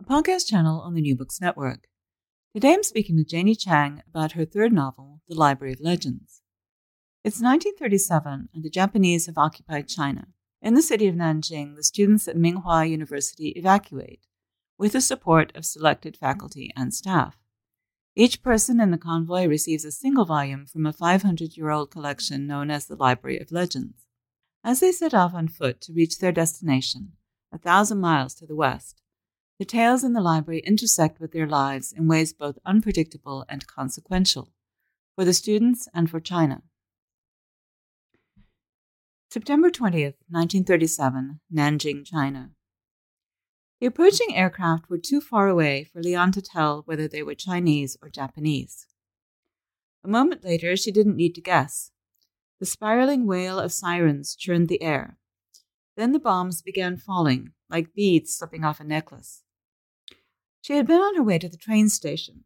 a podcast channel on the New Books Network. Today I'm speaking with Janie Chang about her third novel, The Library of Legends. It's 1937, and the Japanese have occupied China. In the city of Nanjing, the students at Minghua University evacuate, with the support of selected faculty and staff. Each person in the convoy receives a single volume from a 500 year old collection known as the Library of Legends. As they set off on foot to reach their destination, a thousand miles to the west, the tales in the library intersect with their lives in ways both unpredictable and consequential, for the students and for China. September 20th, 1937, Nanjing, China. The approaching aircraft were too far away for Lian to tell whether they were Chinese or Japanese. A moment later, she didn't need to guess. The spiraling wail of sirens churned the air. Then the bombs began falling, like beads slipping off a necklace. She had been on her way to the train station.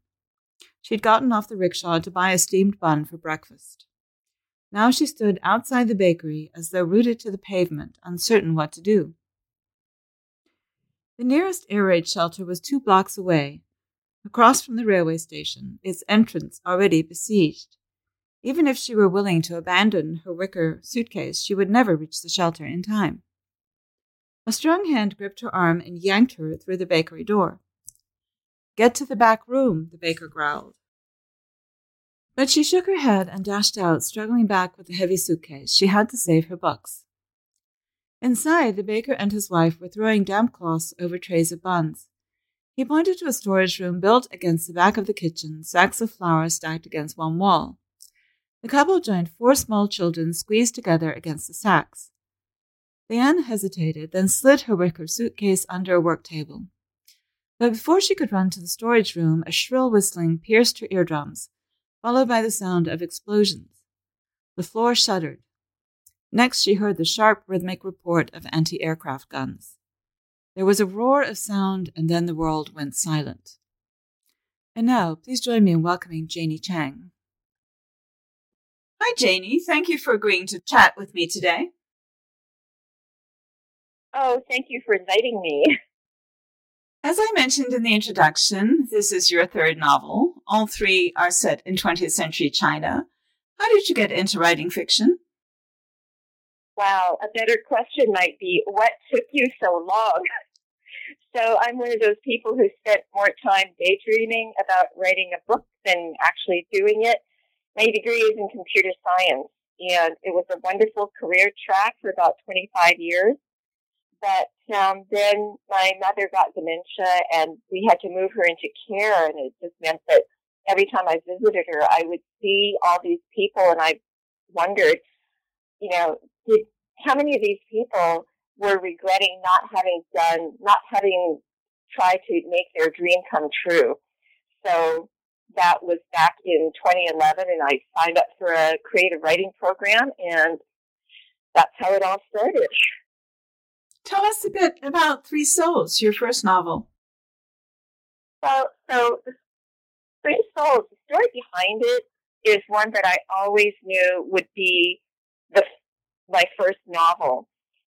She had gotten off the rickshaw to buy a steamed bun for breakfast. Now she stood outside the bakery as though rooted to the pavement, uncertain what to do. The nearest air raid shelter was two blocks away, across from the railway station, its entrance already besieged. Even if she were willing to abandon her wicker suitcase, she would never reach the shelter in time. A strong hand gripped her arm and yanked her through the bakery door. Get to the back room, the baker growled. But she shook her head and dashed out, struggling back with the heavy suitcase. She had to save her bucks. Inside, the baker and his wife were throwing damp cloths over trays of buns. He pointed to a storage room built against the back of the kitchen, sacks of flour stacked against one wall. The couple joined four small children squeezed together against the sacks. Lian hesitated, then slid her wicker suitcase under a work table. But before she could run to the storage room, a shrill whistling pierced her eardrums, followed by the sound of explosions. The floor shuddered. Next, she heard the sharp, rhythmic report of anti aircraft guns. There was a roar of sound, and then the world went silent. And now, please join me in welcoming Janie Chang. Hi, Janie. Thank you for agreeing to chat with me today. Oh, thank you for inviting me. As I mentioned in the introduction, this is your third novel. All three are set in 20th century China. How did you get into writing fiction? Wow, a better question might be what took you so long? so I'm one of those people who spent more time daydreaming about writing a book than actually doing it. My degree is in computer science, and it was a wonderful career track for about 25 years. But um, then my mother got dementia, and we had to move her into care, and it just meant that every time I visited her, I would see all these people, and I wondered, you know, did, how many of these people were regretting not having done, not having tried to make their dream come true? So that was back in 2011, and I signed up for a creative writing program, and that's how it all started. Tell us a bit about Three Souls, your first novel. Well, so Three Souls, the story behind it is one that I always knew would be the my first novel,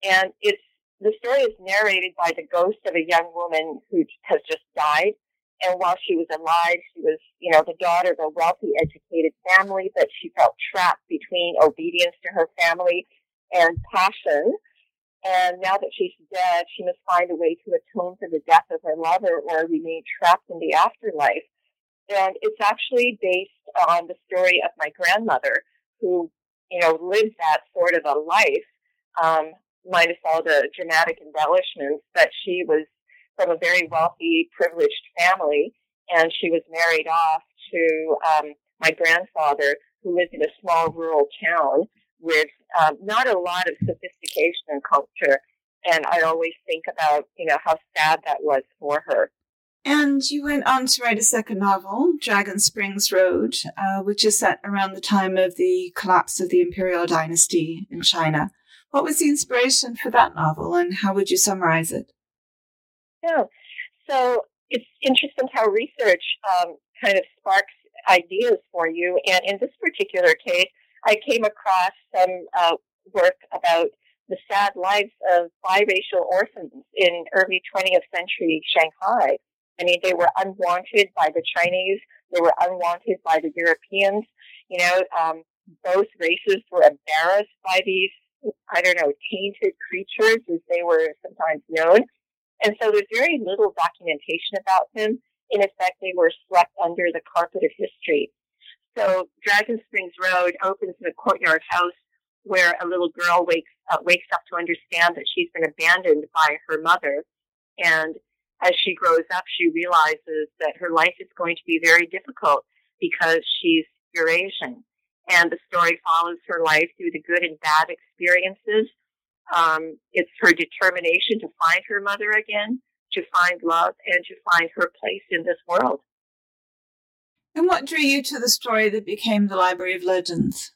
and it's the story is narrated by the ghost of a young woman who has just died. And while she was alive, she was, you know, the daughter of a wealthy, educated family, but she felt trapped between obedience to her family and passion. And now that she's dead, she must find a way to atone for the death of her lover or remain trapped in the afterlife. And it's actually based on the story of my grandmother, who, you know, lived that sort of a life, um, minus all the dramatic embellishments, but she was from a very wealthy, privileged family, and she was married off to um, my grandfather, who lived in a small rural town with um, not a lot of sophistication and culture. And I always think about, you know, how sad that was for her. And you went on to write a second novel, Dragon Springs Road, uh, which is set around the time of the collapse of the imperial dynasty in China. What was the inspiration for that novel, and how would you summarize it? Yeah, so it's interesting how research um, kind of sparks ideas for you. And in this particular case, I came across some uh, work about the sad lives of biracial orphans in early 20th century Shanghai. I mean, they were unwanted by the Chinese. They were unwanted by the Europeans. You know, um, both races were embarrassed by these, I don't know, tainted creatures, as they were sometimes known. And so there's very little documentation about them. In effect, they were swept under the carpet of history. So Dragon Springs Road opens in a courtyard house where a little girl wakes uh, wakes up to understand that she's been abandoned by her mother, and as she grows up, she realizes that her life is going to be very difficult because she's Eurasian, and the story follows her life through the good and bad experiences. Um, it's her determination to find her mother again, to find love, and to find her place in this world. And what drew you to the story that became the Library of Legends?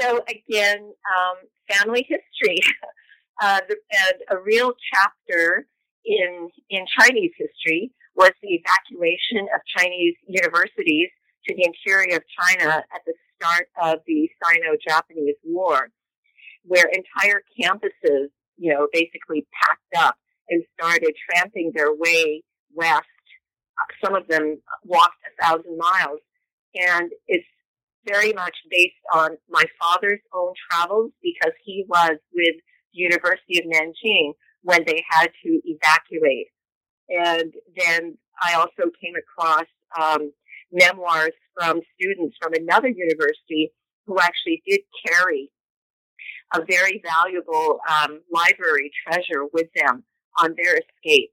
So again, um, family history, uh, and a real chapter in in Chinese history was the evacuation of Chinese universities to the interior of China at the start of the Sino-Japanese War, where entire campuses, you know, basically packed up and started tramping their way west some of them walked a thousand miles. And it's very much based on my father's own travels because he was with the University of Nanjing when they had to evacuate. And then I also came across um, memoirs from students from another university who actually did carry a very valuable um, library treasure with them on their escape.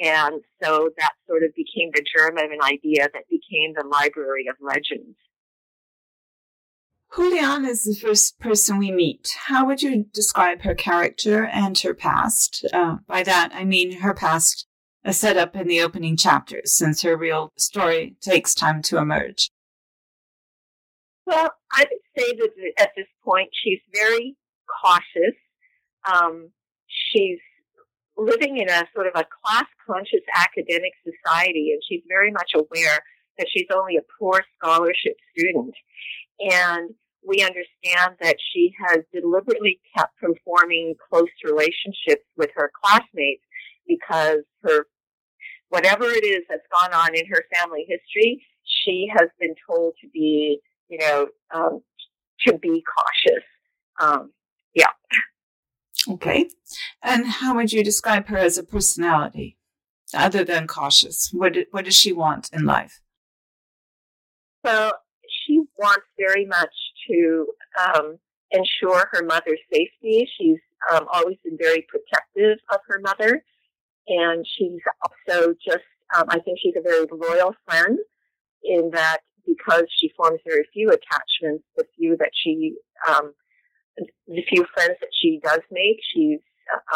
And so that sort of became the germ of an idea that became the Library of Legends. Hu Lian is the first person we meet. How would you describe her character and her past? Uh, by that, I mean her past is set up in the opening chapters, since her real story takes time to emerge. Well, I would say that at this point she's very cautious. Um, she's living in a sort of a class conscious academic society, and she's very much aware that she's only a poor scholarship student. And we understand that she has deliberately kept from forming close relationships with her classmates because her, whatever it is that's gone on in her family history, she has been told to be, you know, um, to be cautious. Um, yeah. Okay. And how would you describe her as a personality, other than cautious? What, what does she want in life? Well, she wants very much to um, ensure her mother's safety. She's um, always been very protective of her mother. And she's also just, um, I think she's a very loyal friend in that because she forms very few attachments, the few that she um, the few friends that she does make, she's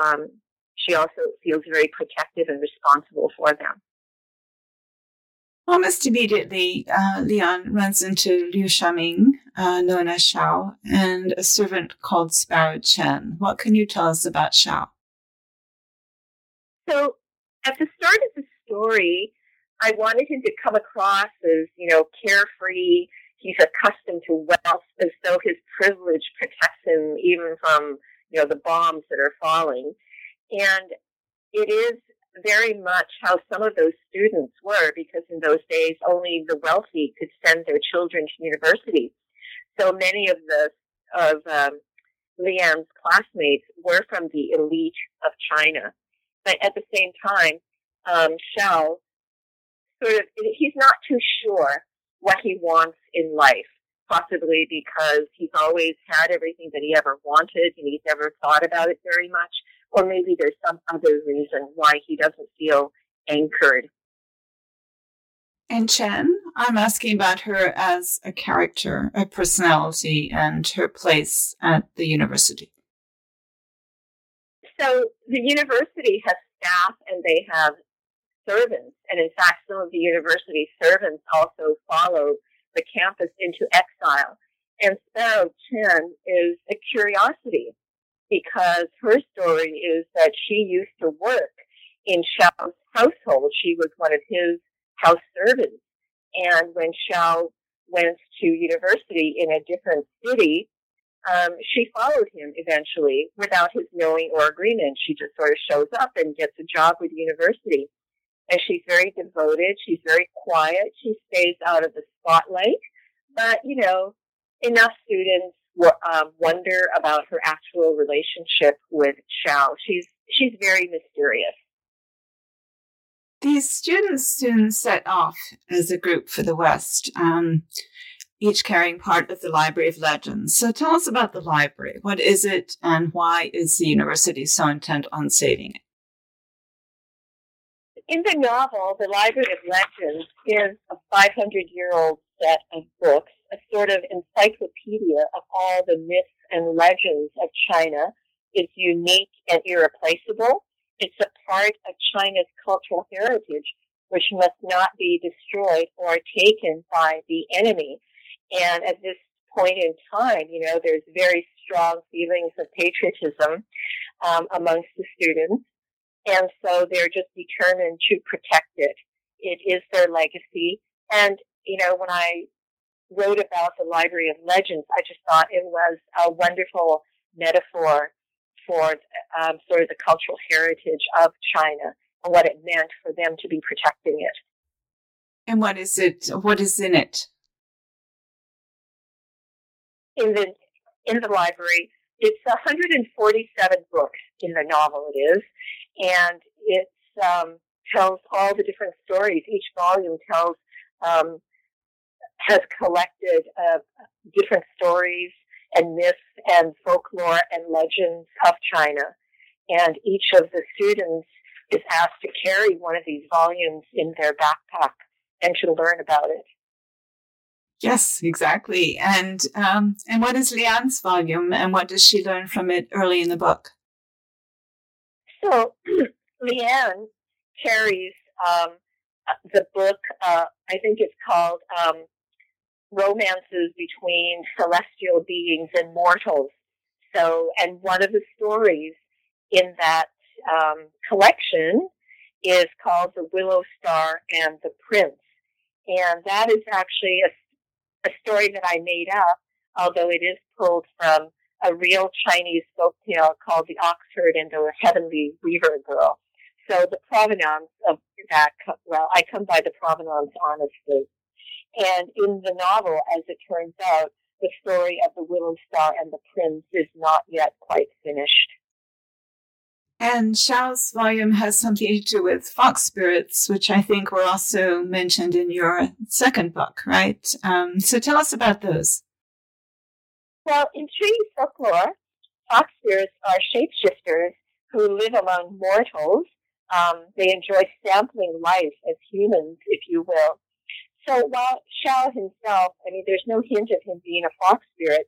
um, she also feels very protective and responsible for them. Almost immediately, uh, Lian runs into Liu Shaoming, uh, known as Xiao, and a servant called Sparrow Chen. What can you tell us about Xiao? So, at the start of the story, I wanted him to come across as, you know, carefree. He's accustomed to wealth as though his privilege protects him even from, you know, the bombs that are falling. And it is very much how some of those students were because in those days only the wealthy could send their children to university. So many of the of um, Lian's classmates were from the elite of China, but at the same time, um, Xiao sort of he's not too sure what he wants in life. Possibly because he's always had everything that he ever wanted and he's never thought about it very much or maybe there's some other reason why he doesn't feel anchored. And Chen, I'm asking about her as a character, a personality, and her place at the university. So the university has staff and they have servants. And in fact, some of the university servants also follow the campus into exile. And Sparrow Chen is a curiosity because her story is that she used to work in Xiao's household. She was one of his house servants. And when Xiao went to university in a different city, um, she followed him eventually without his knowing or agreement. She just sort of shows up and gets a job with the university. And she's very devoted. She's very quiet. She stays out of the spotlight. But, you know, enough students um, wonder about her actual relationship with Xiao. She's she's very mysterious. These students soon set off as a group for the West, um, each carrying part of the Library of Legends. So tell us about the library. What is it, and why is the university so intent on saving it? In the novel, the Library of Legends is a 500 year old set of books a sort of encyclopedia of all the myths and legends of China. It's unique and irreplaceable. It's a part of China's cultural heritage, which must not be destroyed or taken by the enemy. And at this point in time, you know, there's very strong feelings of patriotism um, amongst the students. And so they're just determined to protect it. It is their legacy. And, you know, when I wrote about the Library of Legends, I just thought it was a wonderful metaphor for um, sort of the cultural heritage of China and what it meant for them to be protecting it. And what is it? What is in it? In the in the library, it's 147 books in the novel. It is, and it um, tells all the different stories. Each volume tells um, has collected uh, different stories and myths and folklore and legends of China. And each of the students is asked to carry one of these volumes in their backpack and to learn about it. Yes, exactly. And um, and what is Lian's volume, and what does she learn from it early in the book? So, Lian carries um, the book. Uh, I think it's called um, romances between celestial beings and mortals. So, and one of the stories in that um, collection is called The Willow Star and the Prince. And that is actually a, a story that I made up, although it is pulled from a real Chinese folk tale called The Oxherd and the Heavenly Weaver Girl. So the provenance of that, well, I come by the provenance honestly. And in the novel, as it turns out, the story of the Willow Star and the Prince is not yet quite finished. And Xiao's volume has something to do with fox spirits, which I think were also mentioned in your second book, right? Um, so tell us about those. Well, in Chinese folklore, fox spirits are shapeshifters who live among mortals. Um, they enjoy sampling life as humans, if you will. So while Xiao himself, I mean, there's no hint of him being a fox spirit,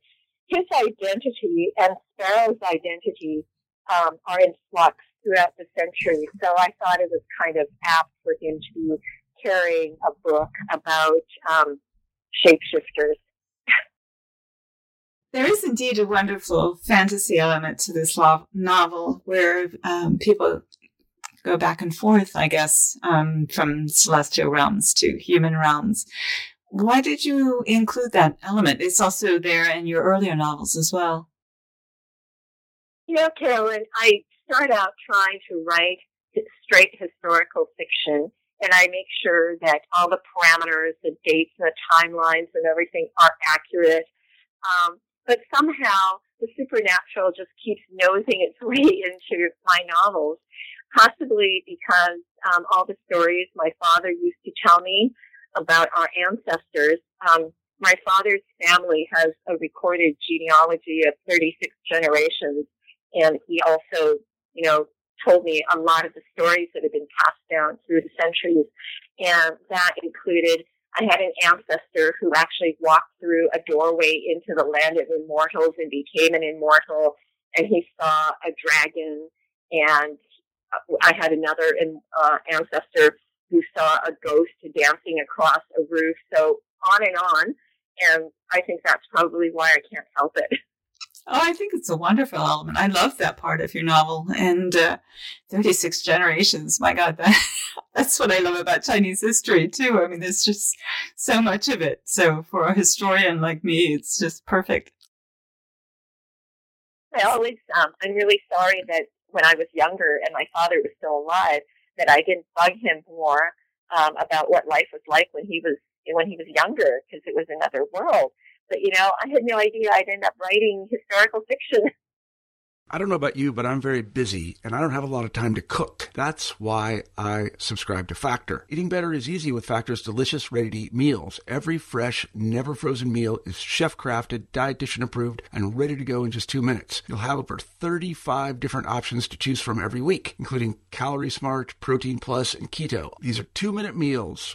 his identity and Sparrow's identity um, are in flux throughout the century. So I thought it was kind of apt for him to be carrying a book about um, shapeshifters. There is indeed a wonderful fantasy element to this lo- novel where um, people go back and forth, I guess, um, from celestial realms to human realms. Why did you include that element? It's also there in your earlier novels as well. You know, Carolyn, I start out trying to write straight historical fiction, and I make sure that all the parameters, the dates, and the timelines, and everything are accurate. Um, but somehow the supernatural just keeps nosing its way into my novels, possibly because um, all the stories my father used to tell me about our ancestors. Um, my father's family has a recorded genealogy of 36 generations, and he also, you know, told me a lot of the stories that have been passed down through the centuries, and that included I had an ancestor who actually walked through a doorway into the land of immortals and became an immortal, and he saw a dragon. And I had another uh, ancestor who saw a ghost dancing across a roof. So on and on. And I think that's probably why I can't help it. Oh, I think it's a wonderful element. I love that part of your novel. And uh, 36 generations, my God, that, that's what I love about Chinese history, too. I mean, there's just so much of it. So for a historian like me, it's just perfect. I always, um, I'm really sorry that when I was younger and my father was still alive, that I didn't bug him more um, about what life was like when he was when he was younger, because it was another world. But you know, I had no idea I'd end up writing historical fiction. I don't know about you, but I'm very busy and I don't have a lot of time to cook. That's why I subscribe to Factor. Eating better is easy with Factor's delicious, ready to eat meals. Every fresh, never frozen meal is chef crafted, dietitian approved, and ready to go in just two minutes. You'll have over 35 different options to choose from every week, including Calorie Smart, Protein Plus, and Keto. These are two minute meals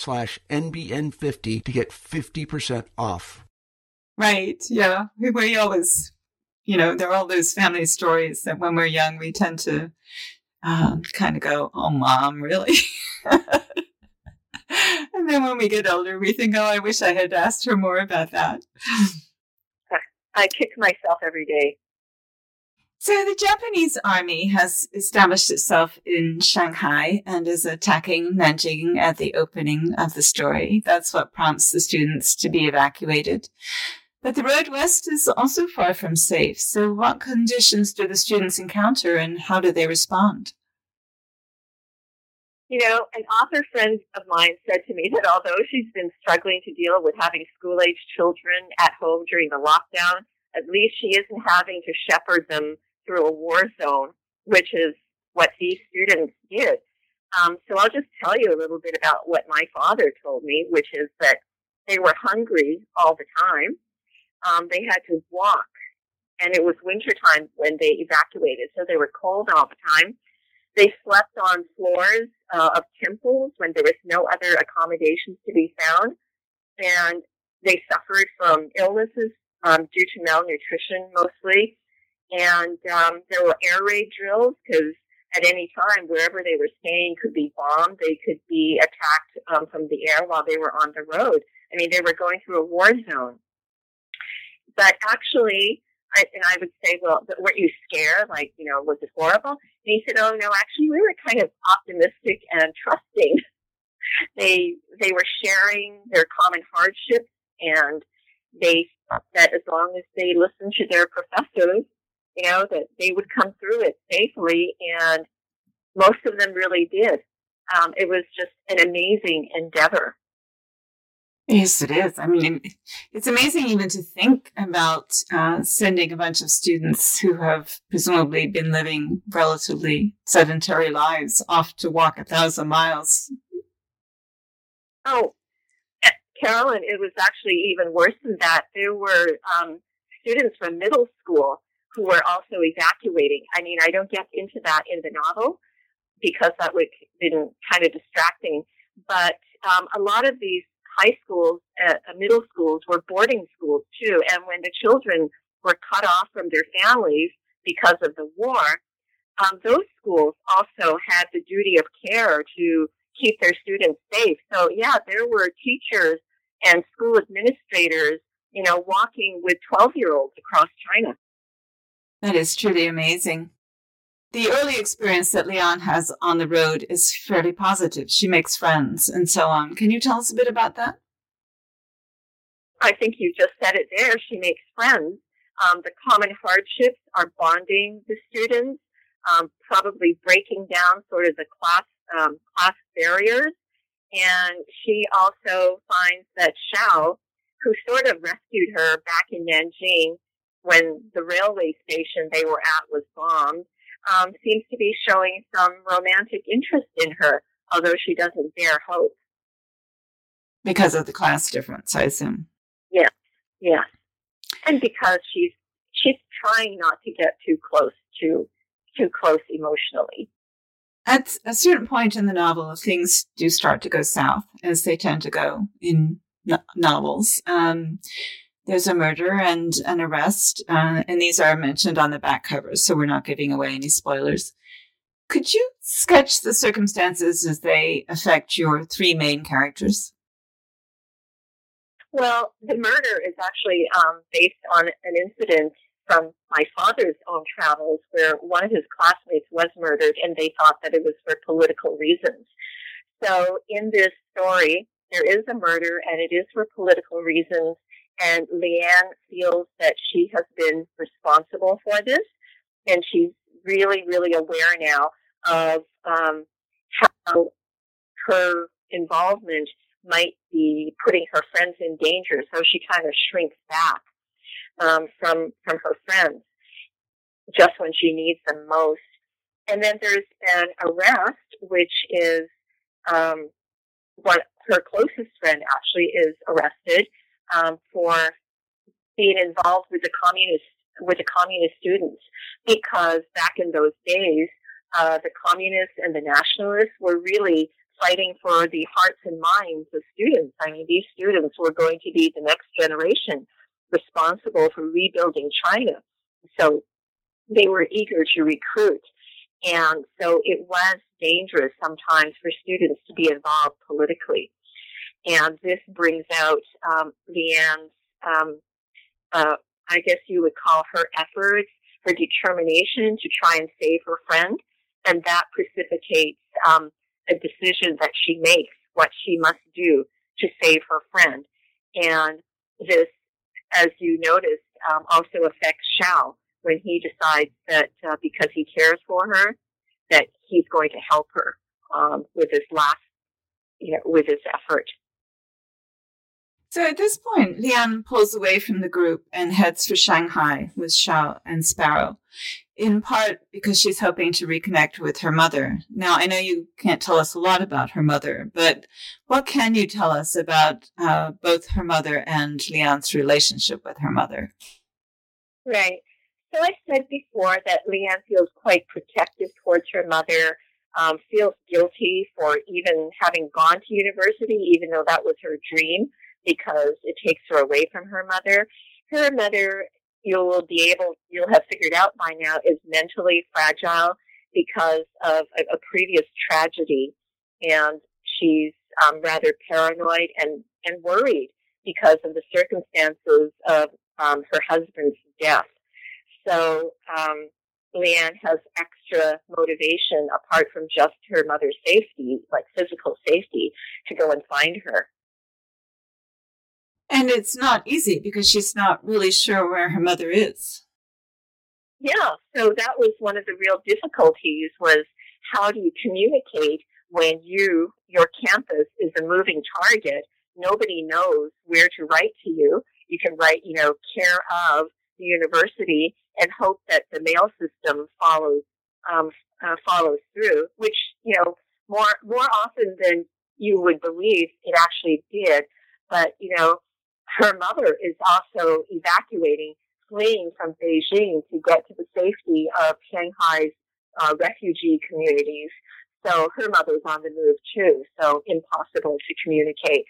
slash NBN50 to get 50% off. Right. Yeah. We, we always, you know, there are all those family stories that when we're young, we tend to um, kind of go, oh, mom, really? and then when we get older, we think, oh, I wish I had asked her more about that. I kick myself every day so the Japanese army has established itself in Shanghai and is attacking Nanjing at the opening of the story. That's what prompts the students to be evacuated. But the road west is also far from safe. So what conditions do the students encounter and how do they respond? You know, an author friend of mine said to me that although she's been struggling to deal with having school age children at home during the lockdown, at least she isn't having to shepherd them through a war zone, which is what these students did. Um, so I'll just tell you a little bit about what my father told me, which is that they were hungry all the time. Um, they had to walk, and it was wintertime when they evacuated, so they were cold all the time. They slept on floors uh, of temples when there was no other accommodations to be found, and they suffered from illnesses um, due to malnutrition mostly. And um, there were air raid drills because at any time, wherever they were staying could be bombed. They could be attacked um, from the air while they were on the road. I mean, they were going through a war zone. But actually, I, and I would say, well, but weren't you scared? Like, you know, was it horrible? And he said, oh no, actually, we were kind of optimistic and trusting. they they were sharing their common hardships, and they thought that as long as they listened to their professors, you know, that they would come through it safely, and most of them really did. Um, it was just an amazing endeavor. Yes, it is. I mean, it's amazing even to think about uh, sending a bunch of students who have presumably been living relatively sedentary lives off to walk a thousand miles. Oh, eh, Carolyn, it was actually even worse than that. There were um, students from middle school who were also evacuating. I mean, I don't get into that in the novel because that would been kind of distracting. But um, a lot of these high schools, uh, uh, middle schools were boarding schools too. And when the children were cut off from their families because of the war, um, those schools also had the duty of care to keep their students safe. So yeah, there were teachers and school administrators, you know, walking with 12 year olds across China. That is truly amazing. The early experience that Lian has on the road is fairly positive. She makes friends and so on. Can you tell us a bit about that? I think you just said it there. She makes friends. Um, the common hardships are bonding the students, um, probably breaking down sort of the class um, class barriers. And she also finds that Xiao, who sort of rescued her back in Nanjing when the railway station they were at was bombed, um, seems to be showing some romantic interest in her, although she doesn't dare hope. Because of the class difference, I assume. Yes, yes, and because she's she's trying not to get too close to too close emotionally. At a certain point in the novel, things do start to go south, as they tend to go in no- novels. Um, there's a murder and an arrest, uh, and these are mentioned on the back covers, so we're not giving away any spoilers. Could you sketch the circumstances as they affect your three main characters? Well, the murder is actually um, based on an incident from my father's own travels where one of his classmates was murdered and they thought that it was for political reasons. So in this story, there is a murder and it is for political reasons and Lian feels that she has been responsible for this, and she's really, really aware now of um, how her involvement might be putting her friends in danger. So she kind of shrinks back um, from from her friends just when she needs them most. And then there's an arrest, which is um, her closest friend actually is arrested um, for being involved with the communist with the communist students because back in those days, uh, the communists and the nationalists were really fighting for the hearts and minds of students. I mean, these students were going to be the next generation responsible for rebuilding China. So they were eager to recruit. And so it was dangerous sometimes for students to be involved politically. And this brings out um, Lian's, um, uh, I guess you would call her efforts, her determination to try and save her friend. And that precipitates um, a decision that she makes, what she must do to save her friend. And this, as you noticed, um, also affects Xiao when he decides that uh, because he cares for her, that he's going to help her um, with his last, you know, with his effort. So at this point, Lian pulls away from the group and heads for Shanghai with Xiao and Sparrow, in part because she's hoping to reconnect with her mother. Now, I know you can't tell us a lot about her mother, but what can you tell us about uh, both her mother and Lian's relationship with her mother? Right. So I said before that Lian feels quite protective towards her mother, um, feels guilty for even having gone to university, even though that was her dream because it takes her away from her mother. Her mother, you'll be able, you'll have figured out by now, is mentally fragile because of a, a previous tragedy, and she's um, rather paranoid and and worried because of the circumstances of um, her husband's death. So um, Lian has extra motivation apart from just her mother's safety, like physical safety, to go and find her. And it's not easy because she's not really sure where her mother is. Yeah, so that was one of the real difficulties was how do you communicate when you, your campus is a moving target nobody knows where to write to you. You can write, you know, care of the university and hope that the mail system follows um, uh, follows through, which you know more more often than you would believe it actually did. But you know, her mother is also evacuating, fleeing from Beijing to get to the safety of Shanghai's uh, refugee communities. So her mother's on the move too. So impossible to communicate.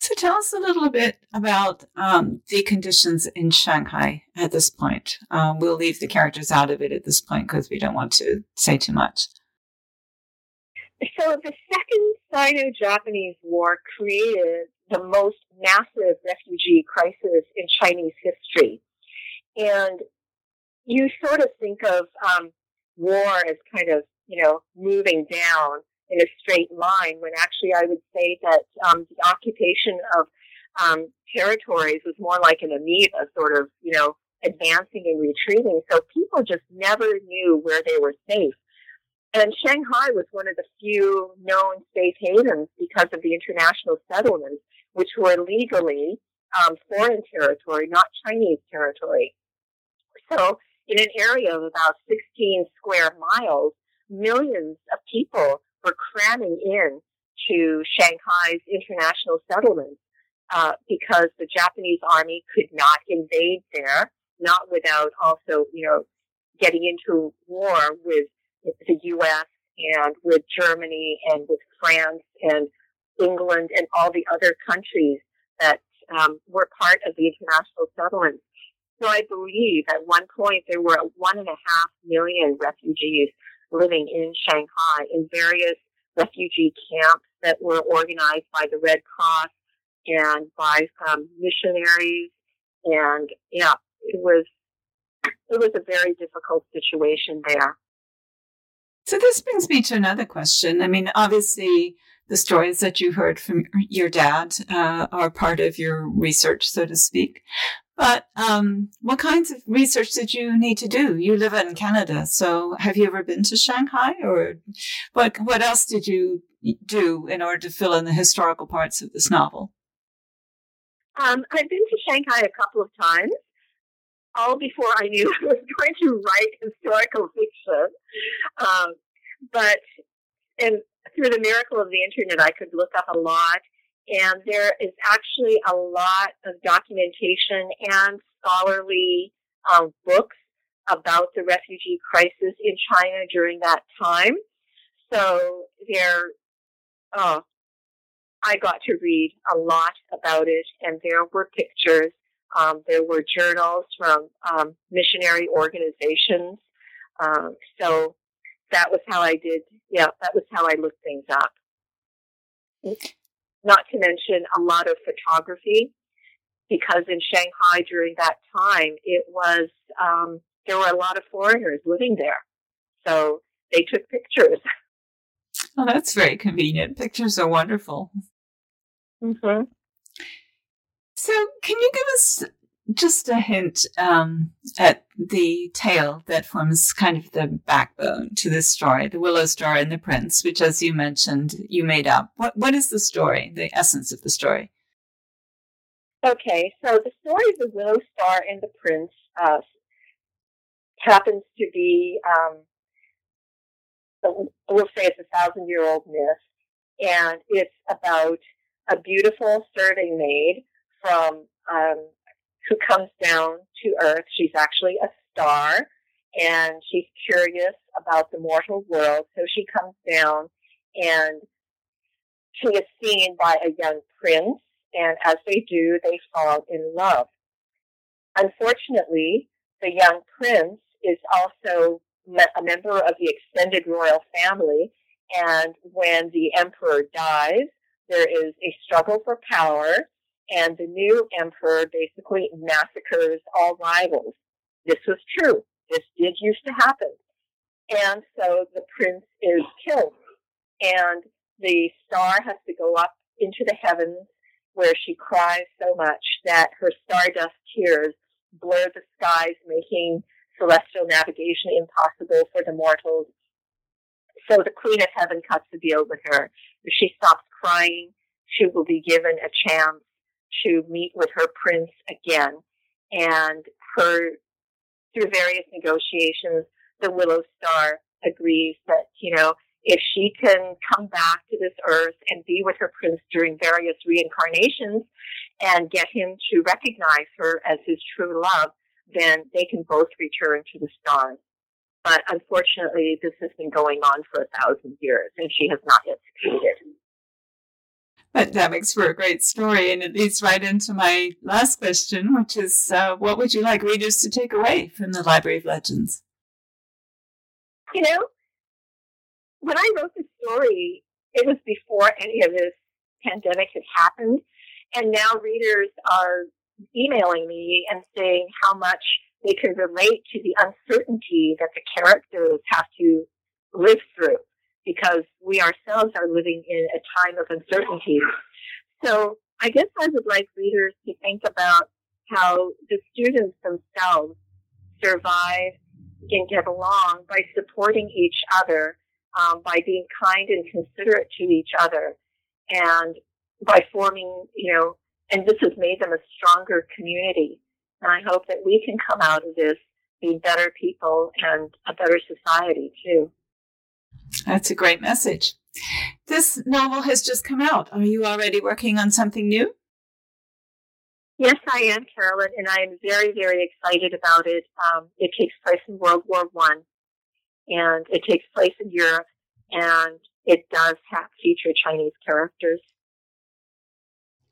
So tell us a little bit about um, the conditions in Shanghai at this point. Um, we'll leave the characters out of it at this point because we don't want to say too much. So the second Sino-Japanese War created the most massive refugee crisis in Chinese history. And you sort of think of um, war as kind of, you know, moving down in a straight line when actually I would say that um, the occupation of um, territories was more like an amoeba, sort of, you know, advancing and retreating. So people just never knew where they were safe. And Shanghai was one of the few known safe havens because of the international settlements, which were legally um, foreign territory, not Chinese territory. So in an area of about 16 square miles, millions of people were cramming in to Shanghai's international settlements uh, because the Japanese army could not invade there, not without also, you know, getting into war with the U.S. and with Germany and with France and England and all the other countries that um, were part of the international settlements. So I believe at one point there were one and a half million refugees living in Shanghai in various refugee camps that were organized by the Red Cross and by some missionaries. And yeah, it was it was a very difficult situation there. So this brings me to another question. I mean, obviously, the stories that you heard from your dad uh, are part of your research, so to speak. But um, what kinds of research did you need to do? You live in Canada, so have you ever been to Shanghai, or what? What else did you do in order to fill in the historical parts of this novel? Um, I've been to Shanghai a couple of times, all before I knew I was going to write historical fiction. Um, but and through the miracle of the internet, I could look up a lot and there is actually a lot of documentation and scholarly um, books about the refugee crisis in China during that time. So there, oh, I got to read a lot about it, and there were pictures. Um, there were journals from um, missionary organizations. Um, so that was how I did. Yeah, that was how I looked things up not to mention a lot of photography, because in Shanghai during that time, it was, um, there were a lot of foreigners living there. So they took pictures. Oh, that's very convenient. Pictures are wonderful. Mm-hmm. So, can you give us just a hint um, at the tale that forms kind of the backbone to this story, the Willow Star and the Prince, which, as you mentioned, you made up. What what is the story? The essence of the story? Okay, so the story of the Willow Star and the Prince uh, happens to be, um, we'll say it's a thousand year old myth, and it's about a beautiful serving maid from um, who comes down to Earth. She's actually a star and she's curious about the mortal world. So she comes down and she is seen by a young prince. And as they do, they fall in love. Unfortunately, the young prince is also a member of the extended royal family. And when the emperor dies, there is a struggle for power and the new emperor basically massacres all rivals. This was true. This did used to happen. And so the prince is killed. And the star has to go up into the heavens where she cries so much that her stardust tears blur the skies, making celestial navigation impossible for the mortals. So the queen of heaven cuts a deal with her. If she stops crying she will be given a chance to meet with her prince again. And her, through various negotiations, the Willow Star agrees that, you know, if she can come back to this earth and be with her prince during various reincarnations and get him to recognize her as his true love, then they can both return to the stars. But unfortunately, this has been going on for a thousand years, and she has not yet succeeded. But that makes for a great story, and it leads right into my last question, which is uh, what would you like readers to take away from the Library of Legends? You know, when I wrote the story, it was before any of this pandemic had happened, and now readers are emailing me and saying how much they can relate to the uncertainty that the characters have to live through because we ourselves are living in a time of uncertainty. So I guess I would like readers to think about how the students themselves survive and get along by supporting each other, um, by being kind and considerate to each other, and by forming, you know, and this has made them a stronger community. And I hope that we can come out of this being better people and a better society too. That's a great message. This novel has just come out. Are you already working on something new? Yes, I am, Carolyn, and I am very, very excited about it. Um, it takes place in World War One, and it takes place in Europe, and it does have feature Chinese characters.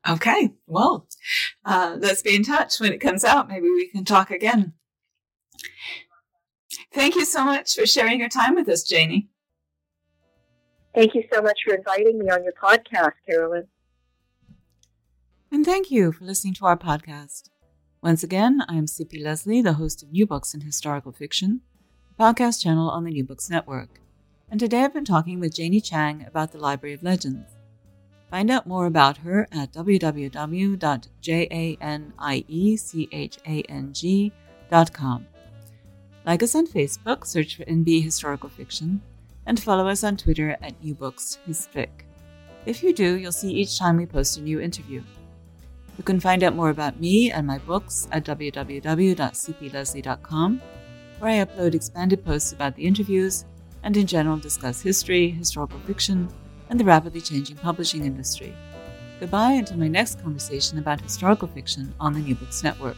Okay, well, uh, let's be in touch when it comes out. Maybe we can talk again. Thank you so much for sharing your time with us, Janie. Thank you so much for inviting me on your podcast, Carolyn. And thank you for listening to our podcast. Once again, I am CP Lesley, the host of New Books in Historical Fiction, a podcast channel on the New Books Network. And today I've been talking with Janie Chang about the Library of Legends. Find out more about her at www.janiechang.com. Like us on Facebook, search for NB Historical Fiction, and follow us on Twitter at NewBooksHisFic. If you do, you'll see each time we post a new interview. You can find out more about me and my books at www.cplesley.com, where I upload expanded posts about the interviews and in general discuss history, historical fiction, and the rapidly changing publishing industry. Goodbye until my next conversation about historical fiction on the New Books Network.